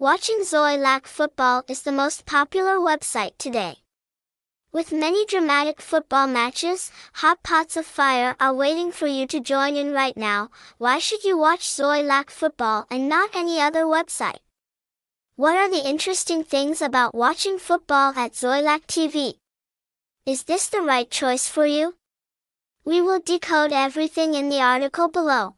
Watching Xoilac football is the most popular website today. With many dramatic football matches, hot pots of fire are waiting for you to join in right now. Why should you watch Xoilac football and not any other website? What are the interesting things about watching football at Xoilac TV? Is this the right choice for you? We will decode everything in the article below.